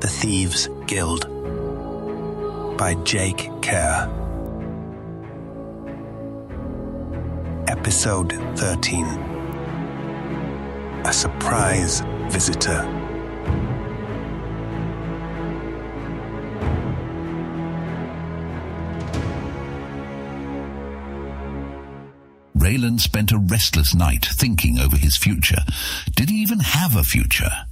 The Thieves Guild by Jake Kerr. Episode 13 A Surprise Visitor. Ralan spent a restless night thinking over his future. Did he even have a future?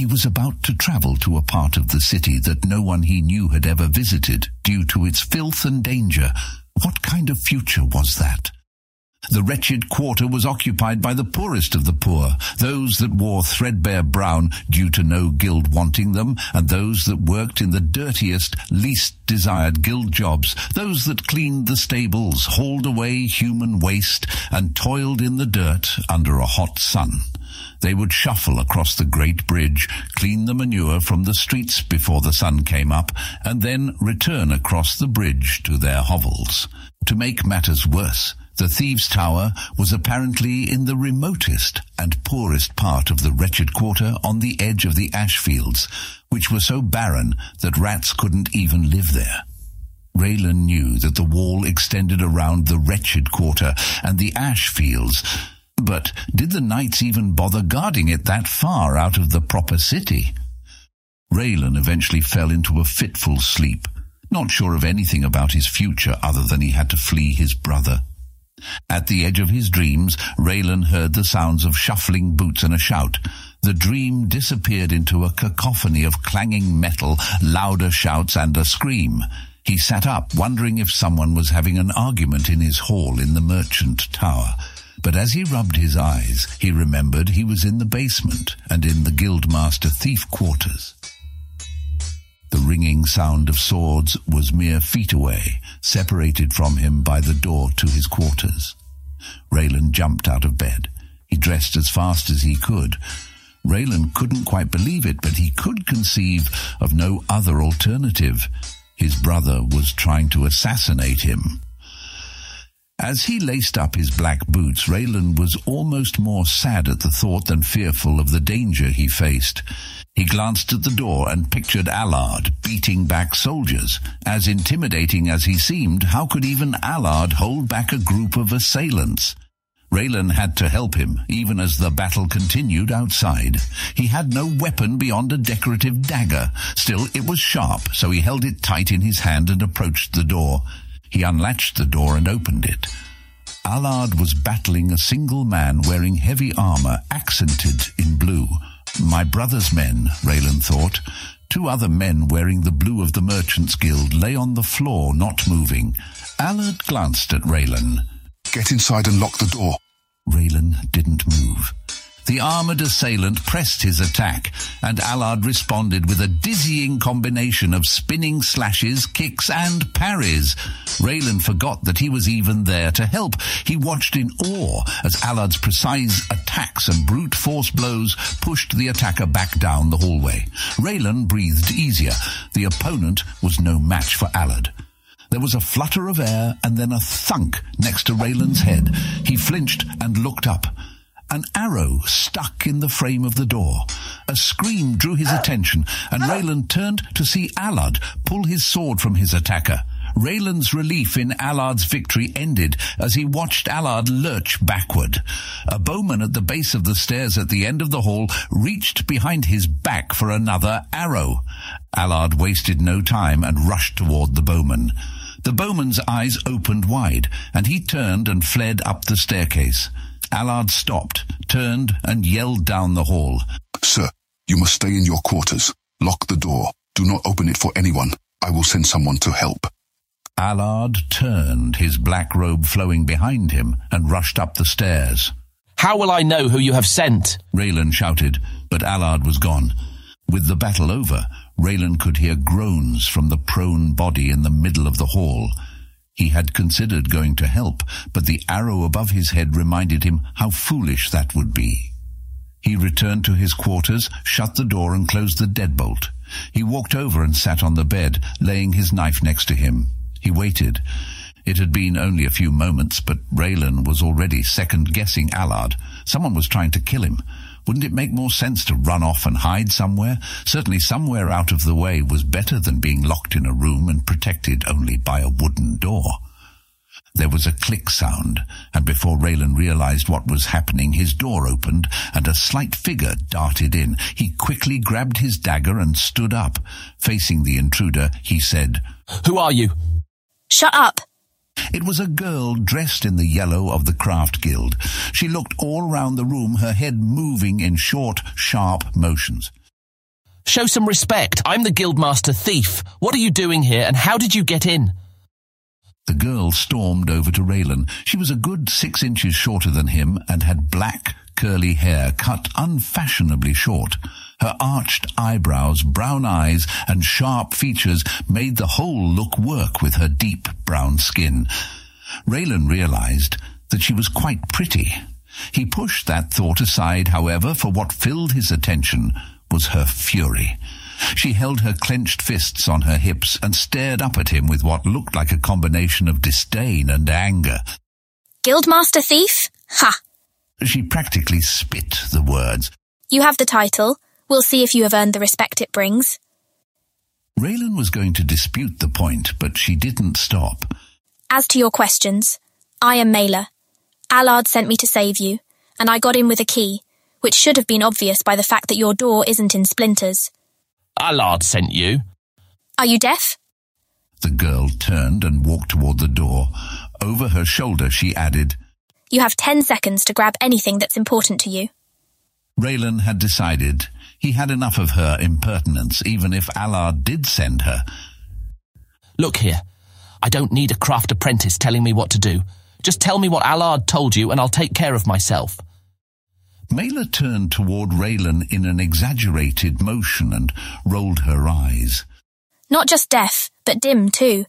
He was about to travel to a part of the city that no one he knew had ever visited due to its filth and danger. What kind of future was that? The wretched quarter was occupied by the poorest of the poor, those that wore threadbare brown due to no guild wanting them, and those that worked in the dirtiest, least desired guild jobs, those that cleaned the stables, hauled away human waste, and toiled in the dirt under a hot sun. They would shuffle across the great bridge, clean the manure from the streets before the sun came up, and then return across the bridge to their hovels. To make matters worse, the thieves' tower was apparently in the remotest and poorest part of the wretched quarter on the edge of the ash fields, which were so barren that rats couldn't even live there. Ralan knew that the wall extended around the wretched quarter and the ash fields, but did the knights even bother guarding it that far out of the proper city? Ralan eventually fell into a fitful sleep, not sure of anything about his future other than he had to flee his brother. At the edge of his dreams, Ralan heard the sounds of shuffling boots and a shout. The dream disappeared into a cacophony of clanging metal, louder shouts, and a scream. He sat up, wondering if someone was having an argument in his hall in the merchant tower. But as he rubbed his eyes, he remembered he was in the basement and in the guildmaster thief quarters. The ringing sound of swords was mere feet away, separated from him by the door to his quarters. Ralan jumped out of bed. He dressed as fast as he could. Raylan couldn't quite believe it, but he could conceive of no other alternative. His brother was trying to assassinate him. As he laced up his black boots, Ralan was almost more sad at the thought than fearful of the danger he faced. He glanced at the door and pictured Allard beating back soldiers. As intimidating as he seemed, how could even Allard hold back a group of assailants? Ralan had to help him, even as the battle continued outside. He had no weapon beyond a decorative dagger. Still, it was sharp, so he held it tight in his hand and approached the door. He unlatched the door and opened it. Allard was battling a single man wearing heavy armor accented in blue. My brother's men, Ralan thought. Two other men wearing the blue of the Merchants Guild lay on the floor, not moving. Allard glanced at Ralan. Get inside and lock the door. Ralan didn't move. The armored assailant pressed his attack, and Allard responded with a dizzying combination of spinning slashes, kicks, and parries. Ralan forgot that he was even there to help. He watched in awe as Allard's precise attacks and brute force blows pushed the attacker back down the hallway. Ralan breathed easier. The opponent was no match for Allard. There was a flutter of air and then a thunk next to Ralan's head. He flinched and looked up. An arrow stuck in the frame of the door. A scream drew his attention, and Ralan turned to see Allard pull his sword from his attacker. Ralan's relief in Allard's victory ended as he watched Allard lurch backward. A bowman at the base of the stairs at the end of the hall reached behind his back for another arrow. Allard wasted no time and rushed toward the bowman. The bowman's eyes opened wide, and he turned and fled up the staircase. Allard stopped, turned, and yelled down the hall. Sir, you must stay in your quarters. Lock the door. Do not open it for anyone. I will send someone to help. Allard turned, his black robe flowing behind him, and rushed up the stairs. How will I know who you have sent? Ralan shouted, but Allard was gone. With the battle over, Ralan could hear groans from the prone body in the middle of the hall. He had considered going to help, but the arrow above his head reminded him how foolish that would be. He returned to his quarters, shut the door and closed the deadbolt. He walked over and sat on the bed, laying his knife next to him. He waited. It had been only a few moments, but Ralan was already second-guessing Allard. Someone was trying to kill him. Wouldn't it make more sense to run off and hide somewhere? Certainly somewhere out of the way was better than being locked in a room and protected only by a wooden door. There was a click sound, and before Ralan realized what was happening, his door opened, and a slight figure darted in. He quickly grabbed his dagger and stood up. Facing the intruder, he said, Who are you? Shut up! It was a girl dressed in the yellow of the Craft Guild. She looked all round the room, her head moving in short, sharp motions. Show some respect. I'm the Guildmaster Thief. What are you doing here, and how did you get in? The girl stormed over to Ralan. She was a good six inches shorter than him and had black, curly hair cut unfashionably short. Her arched eyebrows, brown eyes, and sharp features made the whole look work with her deep brown skin. Ralan realized that she was quite pretty. He pushed that thought aside, however, for what filled his attention was her fury. She held her clenched fists on her hips and stared up at him with what looked like a combination of disdain and anger. Guildmaster Thief? Ha! She practically spit the words. You have the title. We'll see if you have earned the respect it brings. Ralan was going to dispute the point, but she didn't stop. As to your questions, I am Mela. Allard sent me to save you, and I got in with a key, which should have been obvious by the fact that your door isn't in splinters. Allard sent you. Are you deaf? The girl turned and walked toward the door. Over her shoulder, she added, You have ten seconds to grab anything that's important to you. Ralan had decided he had enough of her impertinence, even if Allard did send her. Look here. I don't need a craft apprentice telling me what to do. Just tell me what Allard told you and I'll take care of myself. Mela turned toward Ralan in an exaggerated motion and rolled her eyes. Not just deaf, but dim too.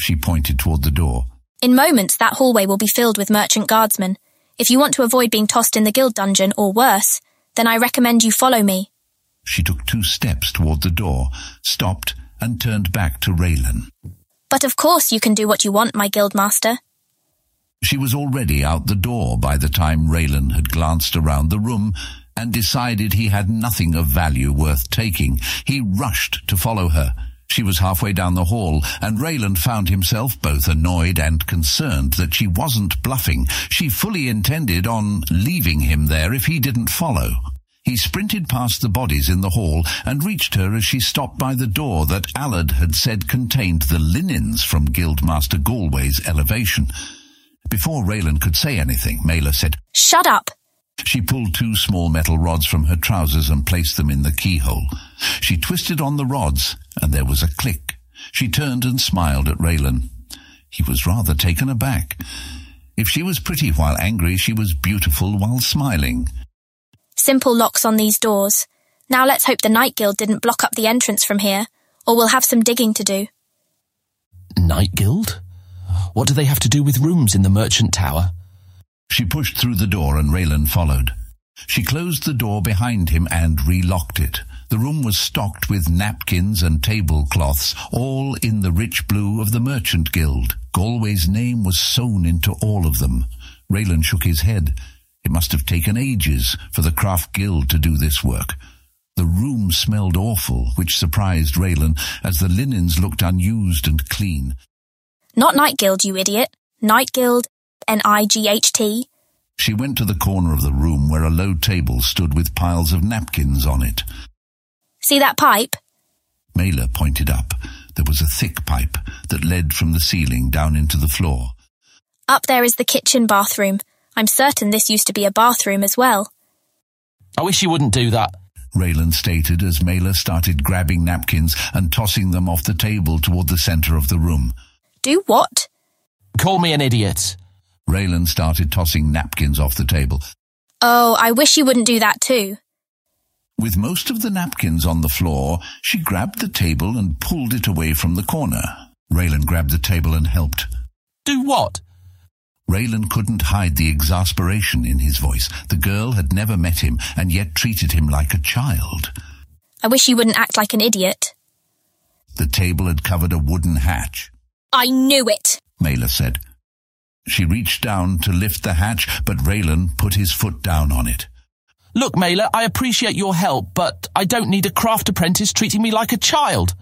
She pointed toward the door. In moments, that hallway will be filled with merchant guardsmen. If you want to avoid being tossed in the guild dungeon or worse, then I recommend you follow me. She took two steps toward the door, stopped, and turned back to Ralan. But of course you can do what you want, my guildmaster. She was already out the door by the time Ralan had glanced around the room and decided he had nothing of value worth taking. He rushed to follow her. She was halfway down the hall, and Ralan found himself both annoyed and concerned that she wasn't bluffing. She fully intended on leaving him there if he didn't follow. He sprinted past the bodies in the hall and reached her as she stopped by the door that Allard had said contained the linens from Guildmaster Galway's elevation. Before Ralan could say anything, Mela said, Shut up! She pulled two small metal rods from her trousers and placed them in the keyhole. She twisted on the rods, and there was a click. She turned and smiled at Ralan. He was rather taken aback. If she was pretty while angry, she was beautiful while smiling. Simple locks on these doors. Now let's hope the Night Guild didn't block up the entrance from here, or we'll have some digging to do. Knight Guild? What do they have to do with rooms in the merchant tower? She pushed through the door and Ralan followed. She closed the door behind him and relocked it. The room was stocked with napkins and tablecloths, all in the rich blue of the Merchant Guild. Galway's name was sewn into all of them. Ralan shook his head. It must have taken ages for the Craft Guild to do this work. The room smelled awful, which surprised Ralan as the linens looked unused and clean. Not Knight Guild, you idiot. Night Guild, N-I-G-H-T. She went to the corner of the room where a low table stood with piles of napkins on it. See that pipe? Mela pointed up. There was a thick pipe that led from the ceiling down into the floor. Up there is the kitchen bathroom. I'm certain this used to be a bathroom as well. I wish you wouldn't do that. Ralan stated as Mela started grabbing napkins and tossing them off the table toward the center of the room. Do what? Call me an idiot. Ralan started tossing napkins off the table. Oh, I wish you wouldn't do that too. With most of the napkins on the floor, she grabbed the table and pulled it away from the corner. Ralan grabbed the table and helped. Do what? Ralan couldn't hide the exasperation in his voice. The girl had never met him and yet treated him like a child. I wish you wouldn't act like an idiot. The table had covered a wooden hatch. I knew it! Mela said. She reached down to lift the hatch, but Ralan put his foot down on it. Look, Mela, I appreciate your help, but I don't need a craft apprentice treating me like a child.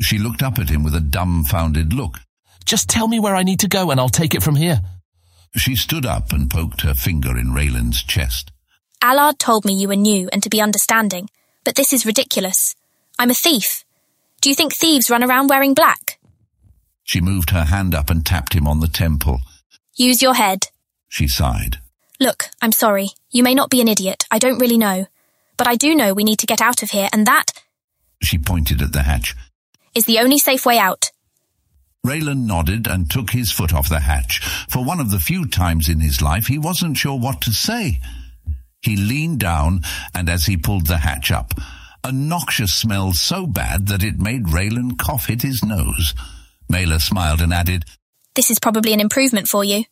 She looked up at him with a dumbfounded look. Just tell me where I need to go and I'll take it from here. She stood up and poked her finger in Ralan's chest. Allard told me you were new and to be understanding, but this is ridiculous. I'm a thief. Do you think thieves run around wearing black? She moved her hand up and tapped him on the temple. Use your head. She sighed. Look, I'm sorry. You may not be an idiot. I don't really know. But I do know we need to get out of here, and that She pointed at the hatch. is the only safe way out. Ralan nodded and took his foot off the hatch. For one of the few times in his life, he wasn't sure what to say. He leaned down, and as he pulled the hatch up, a noxious smell so bad that it made Ralan cough hit his nose. Mela smiled and added, This is probably an improvement for you.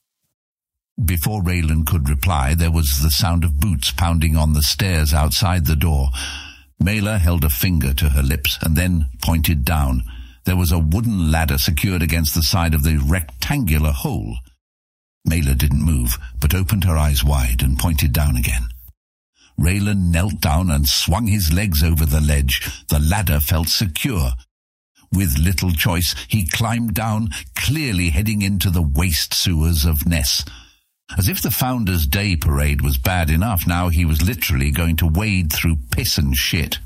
Before Ralan could reply, there was the sound of boots pounding on the stairs outside the door. Mela held a finger to her lips and then pointed down. There was a wooden ladder secured against the side of the rectangular hole. Mela didn't move, but opened her eyes wide and pointed down again. Ralan knelt down and swung his legs over the ledge. The ladder felt secure. With little choice, he climbed down, clearly heading into the waste sewers of Ness. As if the Founders' Day parade was bad enough, now he was literally going to wade through piss and shit.